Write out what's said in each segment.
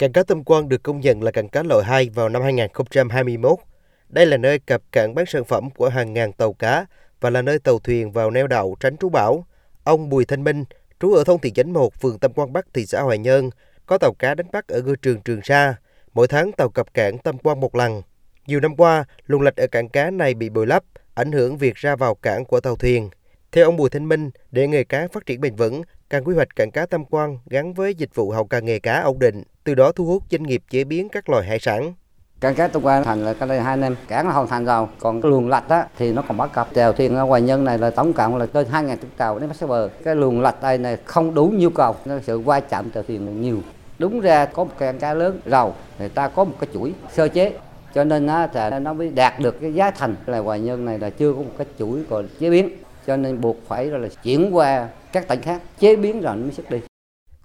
Cảng cá Tâm Quan được công nhận là cảng cá loại 2 vào năm 2021. Đây là nơi cập cảng bán sản phẩm của hàng ngàn tàu cá và là nơi tàu thuyền vào neo đậu tránh trú bão. Ông Bùi Thanh Minh, trú ở thôn Thị Chánh 1, phường Tâm Quan Bắc, thị xã Hoài Nhơn, có tàu cá đánh bắt ở ngư trường Trường Sa. Mỗi tháng tàu cập cảng Tâm Quan một lần. Nhiều năm qua, luồng lạch ở cảng cá này bị bồi lấp, ảnh hưởng việc ra vào cảng của tàu thuyền. Theo ông Bùi Thanh Minh, để nghề cá phát triển bền vững, càng quy hoạch cảng cá Tam Quan gắn với dịch vụ hậu cần nghề cá ổn định, từ đó thu hút doanh nghiệp chế biến các loài hải sản. Cảng cá Tam Quan thành là cái đây hai năm, cảng nó hoàn thành rồi, còn cái luồng lạch á thì nó còn bắt cặp chèo thuyền ở Hoài Nhân này là tổng cộng là trên hai ngàn tàu đến bắt bờ. Cái luồng lạch đây này không đủ nhu cầu, nó sự va chạm chèo thuyền nhiều. Đúng ra có một cảng cá lớn rầu, người ta có một cái chuỗi sơ chế cho nên á, nó mới đạt được cái giá thành là Hoài Nhân này là chưa có một cái chuỗi còn chế biến cho nên buộc phải là chuyển qua các tỉnh khác chế biến rồi mới xuất đi.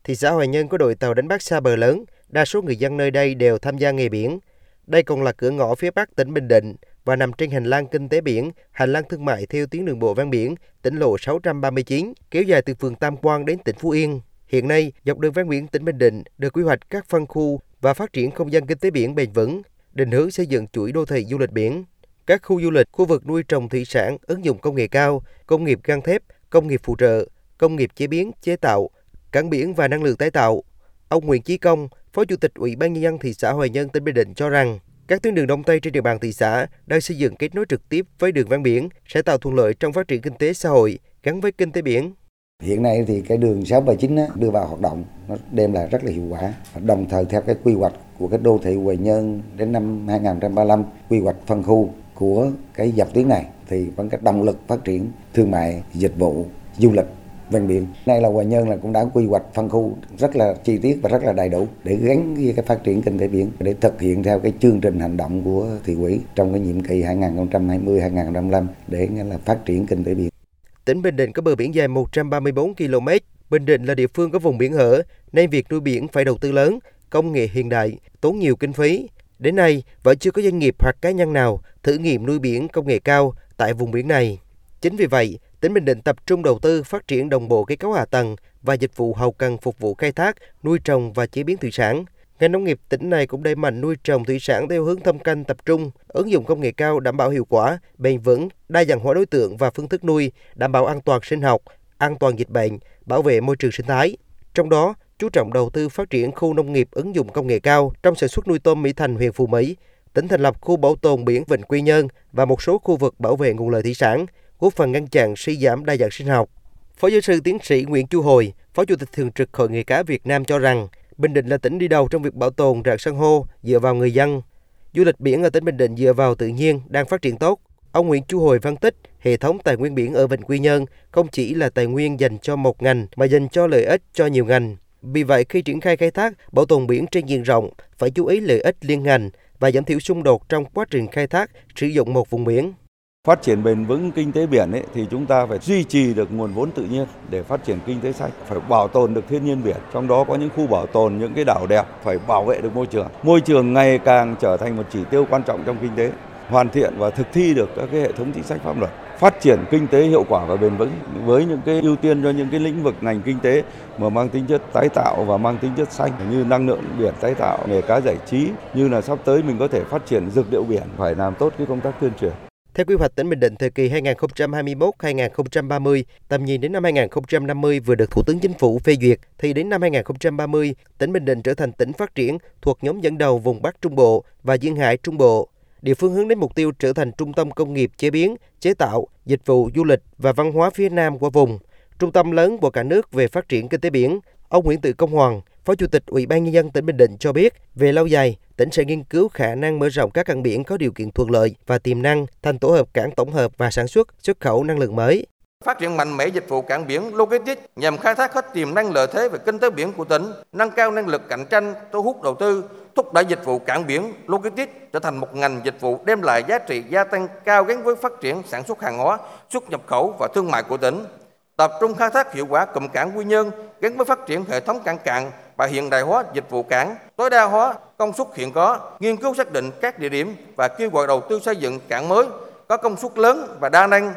Thị xã Hoài Nhơn có đội tàu đánh bắt xa bờ lớn, đa số người dân nơi đây đều tham gia nghề biển. Đây còn là cửa ngõ phía bắc tỉnh Bình Định và nằm trên hành lang kinh tế biển, hành lang thương mại theo tuyến đường bộ ven biển, tỉnh lộ 639, kéo dài từ phường Tam Quan đến tỉnh Phú Yên. Hiện nay, dọc đường ven biển tỉnh Bình Định được quy hoạch các phân khu và phát triển không gian kinh tế biển bền vững, định hướng xây dựng chuỗi đô thị du lịch biển các khu du lịch, khu vực nuôi trồng thủy sản, ứng dụng công nghệ cao, công nghiệp gang thép, công nghiệp phụ trợ, công nghiệp chế biến, chế tạo, cảng biển và năng lượng tái tạo. Ông Nguyễn Chí Công, Phó Chủ tịch Ủy ban nhân dân thị xã Hoài Nhơn tỉnh Bình Định cho rằng, các tuyến đường đông tây trên địa bàn thị xã đang xây dựng kết nối trực tiếp với đường ven biển sẽ tạo thuận lợi trong phát triển kinh tế xã hội gắn với kinh tế biển. Hiện nay thì cái đường 639 đưa vào hoạt động nó đem lại rất là hiệu quả. Đồng thời theo cái quy hoạch của cái đô thị Hoài Nhơn đến năm 2035, quy hoạch phân khu của cái dọc tuyến này thì vẫn cái động lực phát triển thương mại, dịch vụ, du lịch ven biển. Nay là hòa Nhơn là cũng đã quy hoạch phân khu rất là chi tiết và rất là đầy đủ để gắn với cái phát triển kinh tế biển để thực hiện theo cái chương trình hành động của thị ủy trong cái nhiệm kỳ 2020-2025 để là phát triển kinh tế biển. Tỉnh Bình Định có bờ biển dài 134 km. Bình Định là địa phương có vùng biển hở nên việc nuôi biển phải đầu tư lớn, công nghệ hiện đại, tốn nhiều kinh phí, Đến nay, vẫn chưa có doanh nghiệp hoặc cá nhân nào thử nghiệm nuôi biển công nghệ cao tại vùng biển này. Chính vì vậy, tỉnh Bình Định tập trung đầu tư phát triển đồng bộ kết cấu hạ tầng và dịch vụ hậu cần phục vụ khai thác, nuôi trồng và chế biến thủy sản. Ngành nông nghiệp tỉnh này cũng đẩy mạnh nuôi trồng thủy sản theo hướng thâm canh tập trung, ứng dụng công nghệ cao đảm bảo hiệu quả, bền vững, đa dạng hóa đối tượng và phương thức nuôi, đảm bảo an toàn sinh học, an toàn dịch bệnh, bảo vệ môi trường sinh thái. Trong đó, chú trọng đầu tư phát triển khu nông nghiệp ứng dụng công nghệ cao trong sản xuất nuôi tôm Mỹ Thành, huyện Phú Mỹ. Tỉnh thành lập khu bảo tồn biển Vịnh Quy Nhơn và một số khu vực bảo vệ nguồn lợi thủy sản, góp phần ngăn chặn suy giảm đa dạng sinh học. Phó giáo sư tiến sĩ Nguyễn Chu Hồi, Phó Chủ tịch Thường trực Hội nghề cá Việt Nam cho rằng, Bình Định là tỉnh đi đầu trong việc bảo tồn rạn san hô dựa vào người dân. Du lịch biển ở tỉnh Bình Định dựa vào tự nhiên đang phát triển tốt. Ông Nguyễn Chu Hồi phân tích, hệ thống tài nguyên biển ở Vịnh Quy Nhơn không chỉ là tài nguyên dành cho một ngành mà dành cho lợi ích cho nhiều ngành. Vì vậy, khi triển khai khai thác, bảo tồn biển trên diện rộng, phải chú ý lợi ích liên ngành và giảm thiểu xung đột trong quá trình khai thác, sử dụng một vùng biển. Phát triển bền vững kinh tế biển ấy, thì chúng ta phải duy trì được nguồn vốn tự nhiên để phát triển kinh tế xanh, phải bảo tồn được thiên nhiên biển. Trong đó có những khu bảo tồn, những cái đảo đẹp, phải bảo vệ được môi trường. Môi trường ngày càng trở thành một chỉ tiêu quan trọng trong kinh tế, hoàn thiện và thực thi được các cái hệ thống chính sách pháp luật phát triển kinh tế hiệu quả và bền vững với những cái ưu tiên cho những cái lĩnh vực ngành kinh tế mà mang tính chất tái tạo và mang tính chất xanh như năng lượng biển tái tạo, nghề cá giải trí như là sắp tới mình có thể phát triển dược liệu biển phải làm tốt cái công tác tuyên truyền. Theo quy hoạch tỉnh Bình Định thời kỳ 2021-2030, tầm nhìn đến năm 2050 vừa được Thủ tướng Chính phủ phê duyệt, thì đến năm 2030, tỉnh Bình Định trở thành tỉnh phát triển thuộc nhóm dẫn đầu vùng Bắc Trung Bộ và Duyên Hải Trung Bộ địa phương hướng đến mục tiêu trở thành trung tâm công nghiệp chế biến, chế tạo, dịch vụ, du lịch và văn hóa phía Nam của vùng, trung tâm lớn của cả nước về phát triển kinh tế biển. Ông Nguyễn Tự Công Hoàng, Phó Chủ tịch Ủy ban Nhân dân tỉnh Bình Định cho biết, về lâu dài, tỉnh sẽ nghiên cứu khả năng mở rộng các cảng biển có điều kiện thuận lợi và tiềm năng thành tổ hợp cảng tổng hợp và sản xuất, xuất khẩu năng lượng mới. Phát triển mạnh mẽ dịch vụ cảng biển logistics nhằm khai thác hết tiềm năng lợi thế về kinh tế biển của tỉnh, nâng cao năng lực cạnh tranh, thu hút đầu tư, thúc đẩy dịch vụ cảng biển logistics trở thành một ngành dịch vụ đem lại giá trị gia tăng cao gắn với phát triển sản xuất hàng hóa, xuất nhập khẩu và thương mại của tỉnh. Tập trung khai thác hiệu quả cụm cảng Quy Nhơn gắn với phát triển hệ thống cảng cạn và hiện đại hóa dịch vụ cảng, tối đa hóa công suất hiện có, nghiên cứu xác định các địa điểm và kêu gọi đầu tư xây dựng cảng mới có công suất lớn và đa năng.